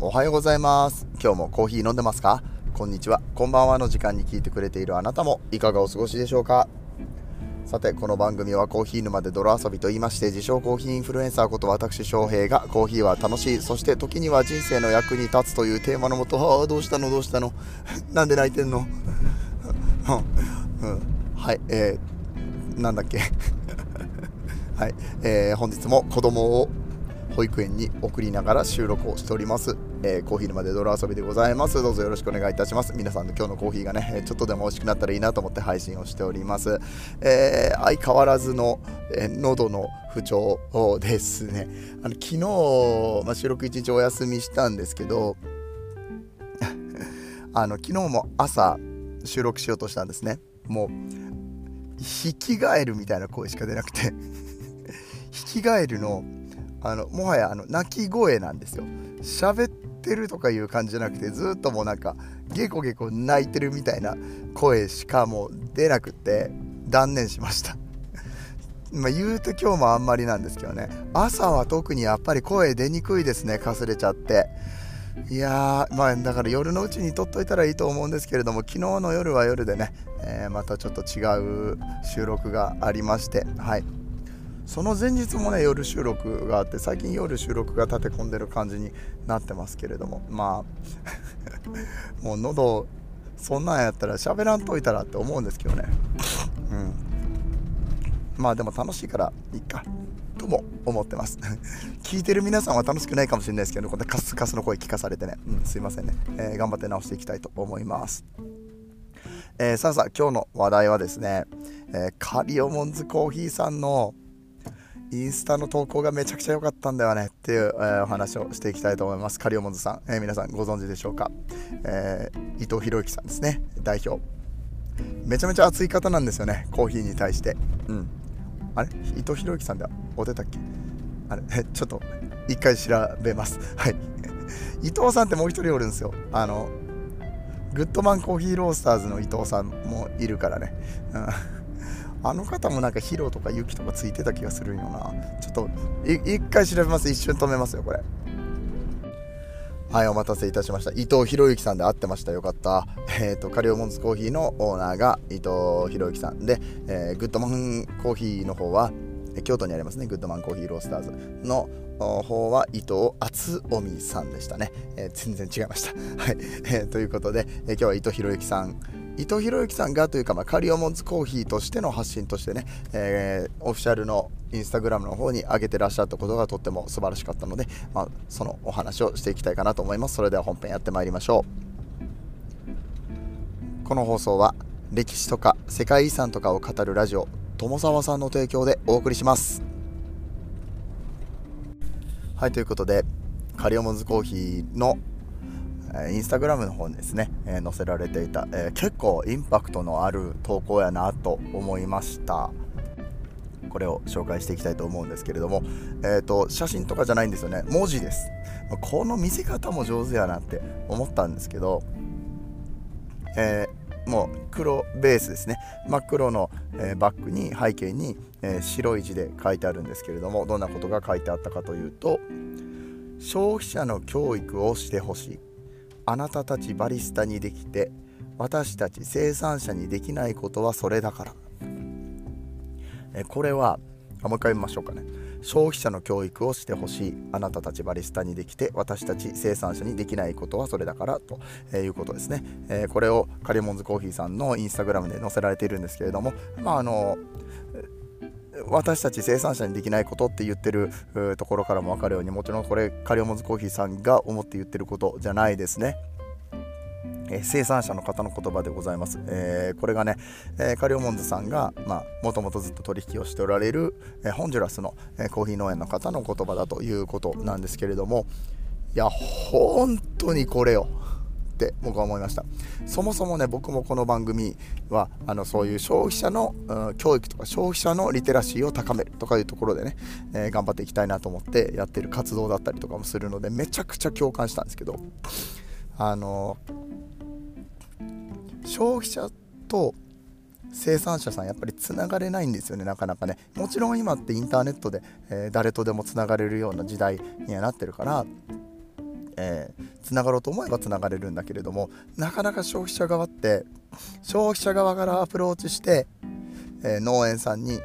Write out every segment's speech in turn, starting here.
おはようございます。今日もコーヒー飲んでますか？こんにちは。こんばんはの時間に聞いてくれているあなたもいかがお過ごしでしょうか？さてこの番組はコーヒー沼で泥遊びと言いまして自称コーヒーインフルエンサーこと私翔平がコーヒーは楽しいそして時には人生の役に立つというテーマのもとああどうしたの？どうしたの？なんで泣いてんの、うん、はいえー、なんだっけ？はい、えー、本日も子供を保育園に送りながら収録をしております、えー、コーヒー沼で泥遊びでございます。どうぞよろしくお願いいたします。皆さんの今日のコーヒーがねちょっとでも美味しくなったらいいなと思って配信をしております、えー、相変わらずの、えー、喉の不調ですね。あの昨日、まあ、収録1日お休みしたんですけど あの昨日も朝収録しようとしたんですね。もうヒキガエルみたいな声しか出なくて。ヒキガエルのあのもはやあの鳴き声なんですよ。喋ってるとかいう感じじゃなくてずっともうなんかゲコゲコ泣いてるみたいな声しかもう出なくて断念しました。まあ言うと今日もあんまりなんですけどね。朝は特にやっぱり声出にくいですねかすれちゃって。いやーまあだから夜のうちに撮っといたらいいと思うんですけれども昨日の夜は夜でね、えー、またちょっと違う収録がありましてはい。その前日もね夜収録があって最近夜収録が立て込んでる感じになってますけれどもまあ もう喉そんなんやったら喋らんといたらって思うんですけどね。うん。まあでも楽しいからいいか。とも思ってます。聞いてる皆さんは楽しくないかもしれないですけどこんなカスカスの声聞かされてね、うん、すいませんね、えー、頑張って直していきたいと思います。えー、さあさあ今日の話題はですね、えー、カリオモンズコーヒーさんのインスタの投稿がめちゃくちゃ良かったんだよねっていう、えー、お話をしていきたいと思います。カリオモンズさん、えー、皆さんご存知でしょうか、えー、伊藤博之さんですね、代表。めちゃめちゃ熱い方なんですよね、コーヒーに対して。うん。あれ？伊藤博之さんではお出たっけ？あれ？ちょっと一回調べます。はい。伊藤さんってもう一人おるんですよ。あの、グッドマンコーヒーロースターズの伊藤さんもいるからね。うんあの方もなんかヒロとかユキとかついてた気がするんよな。ちょっと一回調べます。一瞬止めますよこれ。はいお待たせいたしました。伊藤博之さんで会ってました。よかった。えっ、ー、とカリオモンズコーヒーのオーナーが伊藤博之さんで、えー、グッドマンコーヒーの方は京都にありますね。グッドマンコーヒーロースターズの方は伊藤敦臣さんでしたね、えー、全然違いました。はい、えー、ということで、え、今日は伊藤博之さん伊藤博之さんがというか、まあ、カリオモンズコーヒーとしての発信としてね、えー、オフィシャルのインスタグラムの方に上げてらっしゃったことがとっても素晴らしかったので、まあ、そのお話をしていきたいかなと思います。それでは本編やってまいりましょう。この放送は歴史とか世界遺産とかを語るラジオ友沢さんの提供でお送りします。はいということでカリオモンズコーヒーのインスタグラムの方にですね、えー、載せられていた、えー、結構インパクトのある投稿やなと思いました。これを紹介していきたいと思うんですけれども、えーと、写真とかじゃないんですよね。文字です。この見せ方も上手やなって思ったんですけど、えー、もう黒ベースですね。真っ黒の、え、バッグに背景に、え、白い字で書いてあるんですけれどもどんなことが書いてあったかというと消費者の教育をしてほしい。あなたたちバリスタにできて私たち生産者にできないことはそれだから。えこれはもう一回見ましょうかね。消費者の教育をしてほしい。あなたたちバリスタにできて私たち生産者にできないことはそれだからとえいうことですね、え、これをカリモンズコーヒーさんのインスタグラムで載せられているんですけれどもまああの私たち生産者にできないことって言ってるところからも分かるようにもちろんこれカリオモズコーヒーさんが思って言ってることじゃないですね。え生産者の方の言葉でございます。えー、これがね、えー、カリオモンズさんがもともとずっと取引をしておられる、えー、ホンジュラスの、えコーヒー農園の方の言葉だということなんですけれどもいや本当にこれよ。って僕は思いました。そもそもね僕もこの番組はあのそういう消費者の、うん、教育とか消費者のリテラシーを高めるとかいうところでね、えー、頑張っていきたいなと思ってやってる活動だったりとかもするのでめちゃくちゃ共感したんですけどあの消費者と生産者さんやっぱりつながれないんですよねなかなかね。もちろん今ってインターネットで、えー、誰とでもつながれるような時代にはなってるからえー、つながろうと思えばつながれるんだけれどもなかなか消費者側って消費者側からアプローチして、えー、農園さんに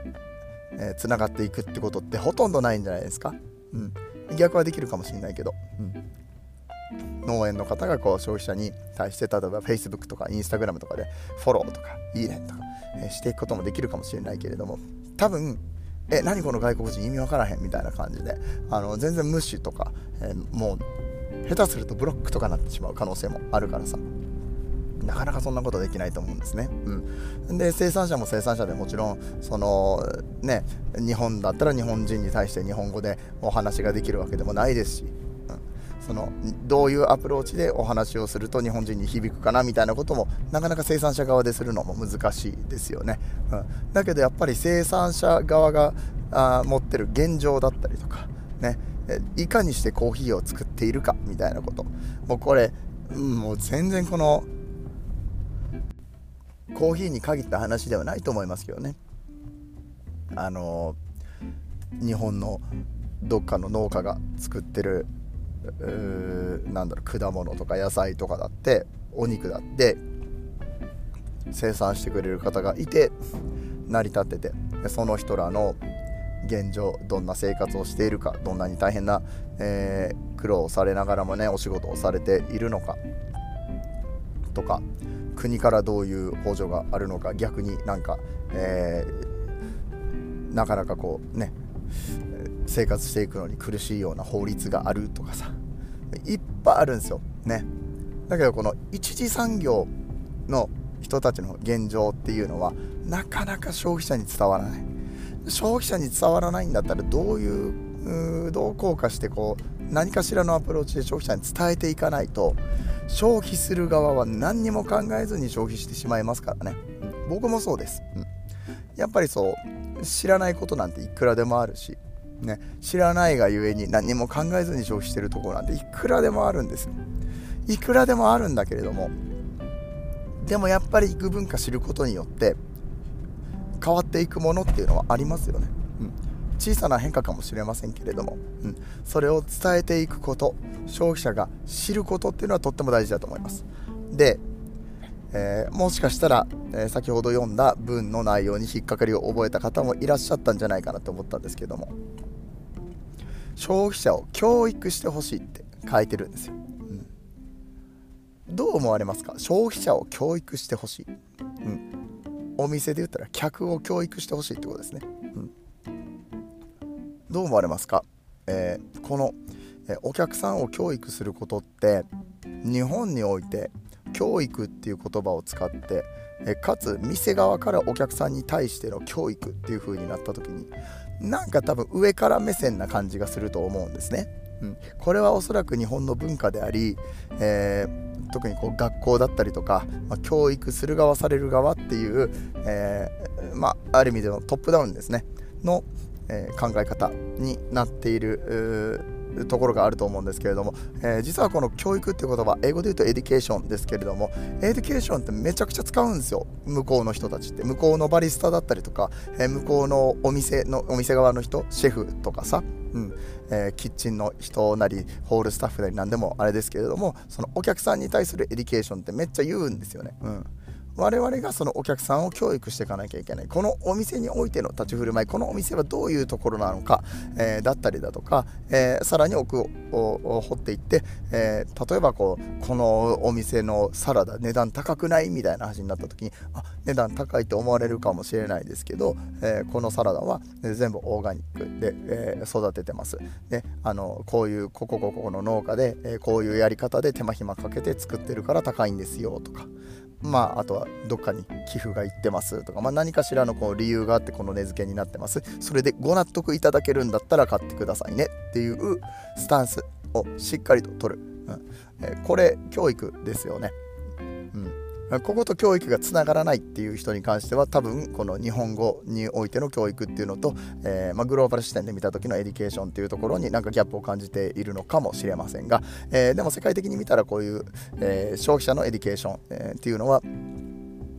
えー、がっていくってことってほとんどないんじゃないですか、うん、逆はできるかもしれないけど、うん、農園の方がこう消費者に対して例えば Facebook とか Instagram とかでフォローとかいいねとか、えー、していくこともできるかもしれないけれども多分え何この外国人？意味わからへんみたいな感じであの全然無視とか、えー、もう下手するとブロックとかなってしまう可能性もあるからさなかなかそんなことできないと思うんですね。うん、で生産者も生産者でもちろんそのね日本だったら日本人に対して日本語でお話ができるわけでもないですし、うん、そのどういうアプローチでお話をすると日本人に響くかなみたいなこともなかなか生産者側でするのも難しいですよね。うん、だけどやっぱり生産者側があ持ってる現状だったりとかねいかにしてコーヒーを作っているかみたいなこと。もうこれもう全然このコーヒーに限った話ではないと思いますけどね。あの日本のどっかの農家が作ってるなんだろう果物とか野菜とかだってお肉だって生産してくれる方がいて成り立っててその人らの現状どんな生活をしているかどんなに大変な、えー、苦労をされながらもねお仕事をされているのかとか国からどういう補助があるのか逆になんか、えー、なかなかこうね生活していくのに苦しいような法律があるとかさいっぱいあるんですよ。ね。だけどこの一次産業の人たちの現状っていうのはなかなか消費者に伝わらない。消費者に伝わらないんだったらどういうどう効果してこう何かしらのアプローチで消費者に伝えていかないと消費する側は何にも考えずに消費してしまいますからね、僕もそうです、うん、やっぱりそう知らないことなんていくらでもあるし、ね、知らないがゆえに何にも考えずに消費してるところなんていくらでもあるんですいくらでもあるんだけれどもでもやっぱり幾分か知ることによって変わっていくものっていうのはありますよね、うん、小さな変化かもしれませんけれども、うん、それを伝えていくこと。消費者が知ることっていうのはとっても大事だと思います。で、えー、もしかしたら、えー、先ほど読んだ文の内容に引っかかりを覚えた方もいらっしゃったんじゃないかなと思ったんですけども。消費者を教育してほしいって書いてるんですよ、うん、どう思われますか？消費者を教育してほしい、うん、お店で言ったら客を教育してほしいってことですね。うん。どう思われますか、えー、この、えお客さんを教育することって日本において教育っていう言葉を使ってえかつ店側からお客さんに対しての教育っていう風になった時になんか多分上から目線な感じがすると思うんですね。うん、これはおそらく日本の文化であり、えー、特にこう学校だったりとか、まあ、教育する側される側っていう、えー、まあ、ある意味でのトップダウンですね。の、えー、考え方になっているところがあると思うんですけれども、えー、実はこの教育っていう言葉英語で言うと education ですけれども education ってめちゃくちゃ使うんですよ。向こうの人たちって。向こうのバリスタだったりとか、えー、向こうのお店のお店側の人シェフとかさ、うんえー、キッチンの人なりホールスタッフなり何でもあれですけれどもそのお客さんに対する education ってめっちゃ言うんですよね。うん我々がそのお客さんを教育していかなきゃいけない。このお店においての立ち振る舞いこのお店はどういうところなのか、えー、だったりだとか、えー、さらに奥を掘っていって、えー、例えばこうこのお店のサラダ値段高くないみたいな話になった時にあ値段高いと思われるかもしれないですけど、えこのサラダは全部オーガニックで、え育ててます。であのこういうここここの農家で、えこういうやり方で手間暇かけて作ってるから高いんですよとか。まあ、あとはどっかに寄付が行ってますとか、まあ、何かしらのこう理由があってこの値付けになってます。それでご納得いただけるんだったら買ってくださいねっていうスタンスをしっかりと取る、うん。えこれ教育ですよね、ここと教育がつながらないっていう人に関しては多分この日本語においての教育っていうのと、えー、まあ、グローバル視点で見た時の education っていうところになんかギャップを感じているのかもしれませんが、えー、でも世界的に見たらこういう、えー、消費者の education、えっていうのは、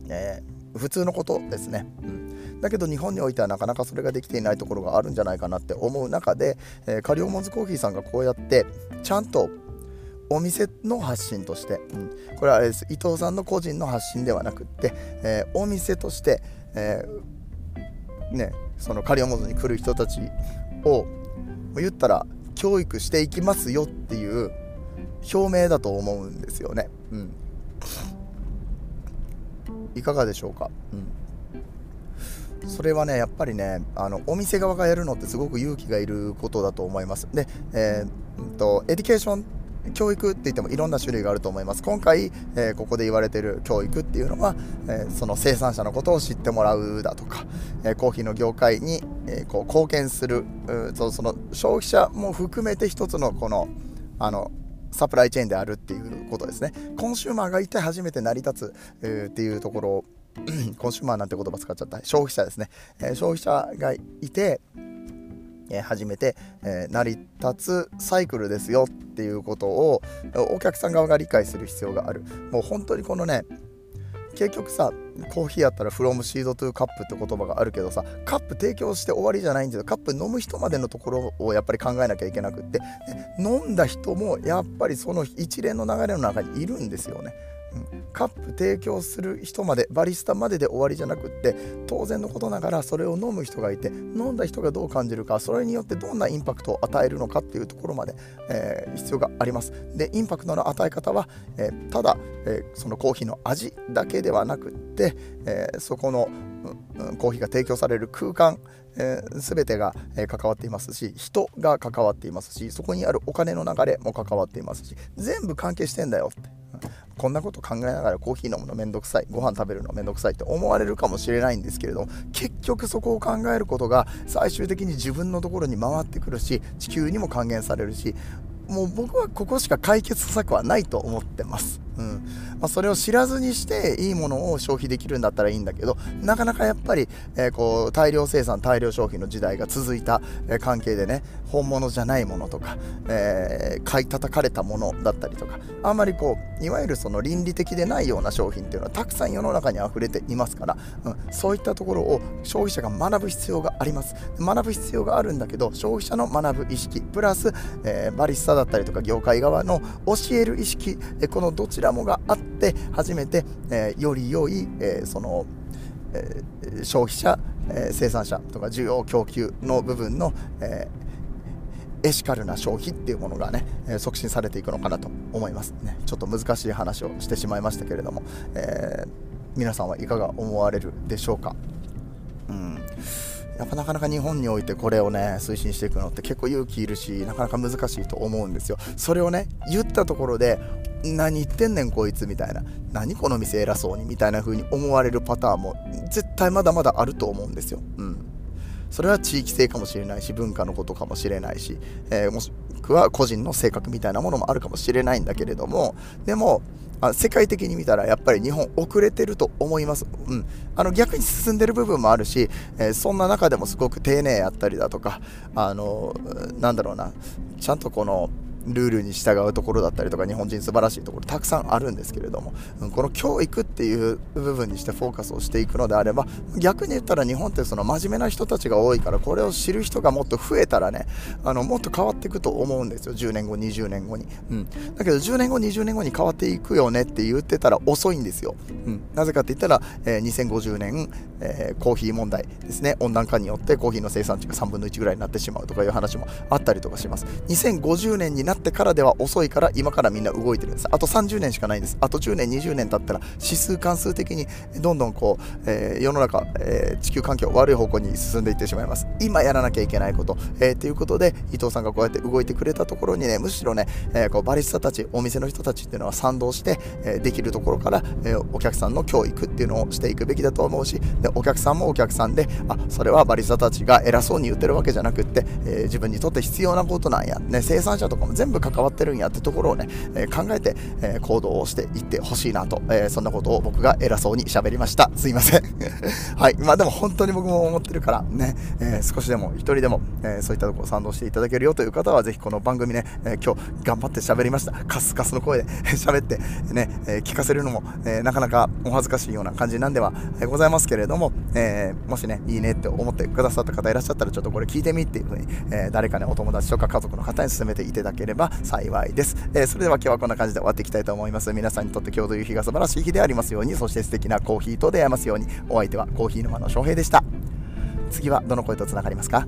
え普通のことですね。うんだけど日本においてはなかなかそれができていないところがあるんじゃないかなって思う中で、えー、カリオモンズコーヒーさんがこうやってちゃんとお店の発信として、うん、これはあれです。伊藤さんの個人の発信ではなくって、えー、お店として、えー、ね、そのカリオモズに来る人たちを言ったら教育していきますよっていう表明だと思うんですよね。うん、いかがでしょうか、うん、それはねやっぱりねあのお店側がやるのってすごく勇気がいることだと思います。で、えー、と education 教育って言ってもいろんな種類があると思います。今回、えー、ここで言われてる教育っていうのは、えー、その生産者のことを知ってもらうだとか、えー、コーヒーの業界に、えこう貢献するその消費者も含めて一つのこのあのサプライチェーンであるっていうことですね。コンシューマーがいて初めて成り立つ、えっていうところをコンシューマーなんて言葉使っちゃった。消費者ですね、え消費者がいてえ初めて、え成り立つサイクルですよっていうことをお客さん側が理解する必要がある。もう本当にこのね結局さコーヒーやったら from seed to cup って言葉があるけどさカップ提供して終わりじゃないんだけどカップ飲む人までのところをやっぱり考えなきゃいけなくって。飲んだ人もやっぱりその一連の流れの中にいるんですよね。カップ提供する人までバリスタまでで終わりじゃなくって当然のことながらそれを飲む人がいて飲んだ人がどう感じるかそれによってどんなインパクトを与えるのかっていうところまで、えー、必要があります。でインパクトの与え方は、えー、ただ、えー、そのコーヒーの味だけではなくって、えそこの、うん、コーヒーが提供される空間えー、全てが、えー、関わっていますし人が関わっていますしそこにあるお金の流れも関わっていますし全部関係してんだよって。こんなこと考えながらコーヒー飲むのめんどくさいご飯食べるのめんどくさいって思われるかもしれないんですけれども結局そこを考えることが最終的に自分のところに回ってくるし地球にも還元されるしもう僕はここしか解決策はないと思ってます。うん。まあ、それを知らずにしていいものを消費できるんだったらいいんだけどなかなかやっぱり、えー、こう大量生産大量消費の時代が続いた、えー、関係でね本物じゃないものとか、えー、買い叩かれたものだったりとかあんまりこういわゆるその倫理的でないような商品っていうのはたくさん世の中に溢れていますから、うん、そういったところを消費者が学ぶ必要があります。学ぶ必要があるんだけど消費者の学ぶ意識プラス、えバリスタだったりとか業界側の教える意識えこのどちららもがあって初めて、えー、より良い、えー、その、えー、消費者、え生産者とか需要供給の部分の、えエシカルな消費っていうものがね、え促進されていくのかなと思いますね。ちょっと難しい話をしてしまいましたけれども、え皆さんはいかが思われるでしょうか？やっぱなかなか日本においてこれをね推進していくのって結構勇気いるしなかなか難しいと思うんですよ。それをね言ったところで何言ってんねんこいつみたいな。何この店偉そうにみたいな風に思われるパターンも絶対まだまだあると思うんですよ。うん。それは地域性かもしれないし文化のことかもしれないし、えー、もしくは個人の性格みたいなものもあるかもしれないんだけれどもでもあ世界的に見たらやっぱり日本遅れてると思います、うん、あの逆に進んでる部分もあるし、えー、そんな中でもすごく丁寧やったりだとかあのなんだろうな。ちゃんとこのルールに従うところだったりとか日本人素晴らしいところたくさんあるんですけれども、うん、この教育っていう部分にしてフォーカスをしていくのであれば逆に言ったら日本ってその真面目な人たちが多いからこれを知る人がもっと増えたらねあのもっと変わっていくと思うんですよ。10年後20年後に、うん、だけど10年後20年後に変わっていくよねって言ってたら遅いんですよ、うん、なぜかって言ったら、えー、2050年、えー、コーヒー問題ですね。温暖化によってコーヒーの生産地が3分の1ぐらいになってしまうとかいう話もあったりとかします。2050年になってからでは遅いから今からみんな動いてるんです。あと30年しかないんです。あと10年20年経ったら指数関数的にどんどんこう、えー、世の中、えー、地球環境悪い方向に進んでいってしまいます。今やらなきゃいけないこと、えー、ということで伊藤さんがこうやって動いてくれたところにねむしろね、え、こうバリスタたちお店の人たちっていうのは賛同して、え、できるところから、え、お客さんの教育っていうのをしていくべきだと思うしでお客さんもお客さんであそれはバリスタたちが偉そうに言ってるわけじゃなくって、えー、自分にとって必要なことなんや、ね、生産者とかも全部関わってるんやってところをね、え考えて、え行動をしていってほしいなと、えそんなことを僕が偉そうに喋りました。すいません。はい。まあでも本当に僕も思ってるからね、え少しでも一人でも、えそういったところ賛同していただけるよという方はぜひこの番組ね、え今日頑張って喋りました。カスカスの声で 喋ってね、え聞かせるのも、えなかなかお恥ずかしいような感じなんではございますけれども、えもしね、いいねって思ってくださった方いらっしゃったらちょっとこれ聞いてみっていうふうに、え誰かね、お友達とか家族の方に勧めていただければ幸いです。えー、それでは今日はこんな感じで終わっていきたいと思います。皆さんにとって今日という日が素晴らしい日でありますように、そして素敵なコーヒーと出会えますように、お相手はコーヒー沼の翔平でした。次はどの声とつながりますか？